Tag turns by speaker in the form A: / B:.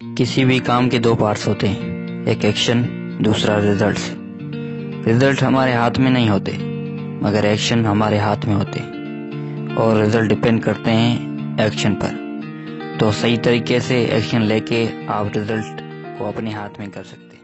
A: کسی بھی کام کے دو پارٹس ہوتے ہیں، ایک ایکشن، دوسرا ریزلٹس ریزلٹ ہمارے ہاتھ میں نہیں ہوتے، مگر ایکشن ہمارے ہاتھ میں ہوتے اور ریزلٹ ڈپینڈ کرتے ہیں ایکشن پر۔ تو صحیح طریقے سے ایکشن لے کے آپ ریزلٹ کو اپنے ہاتھ میں کر سکتے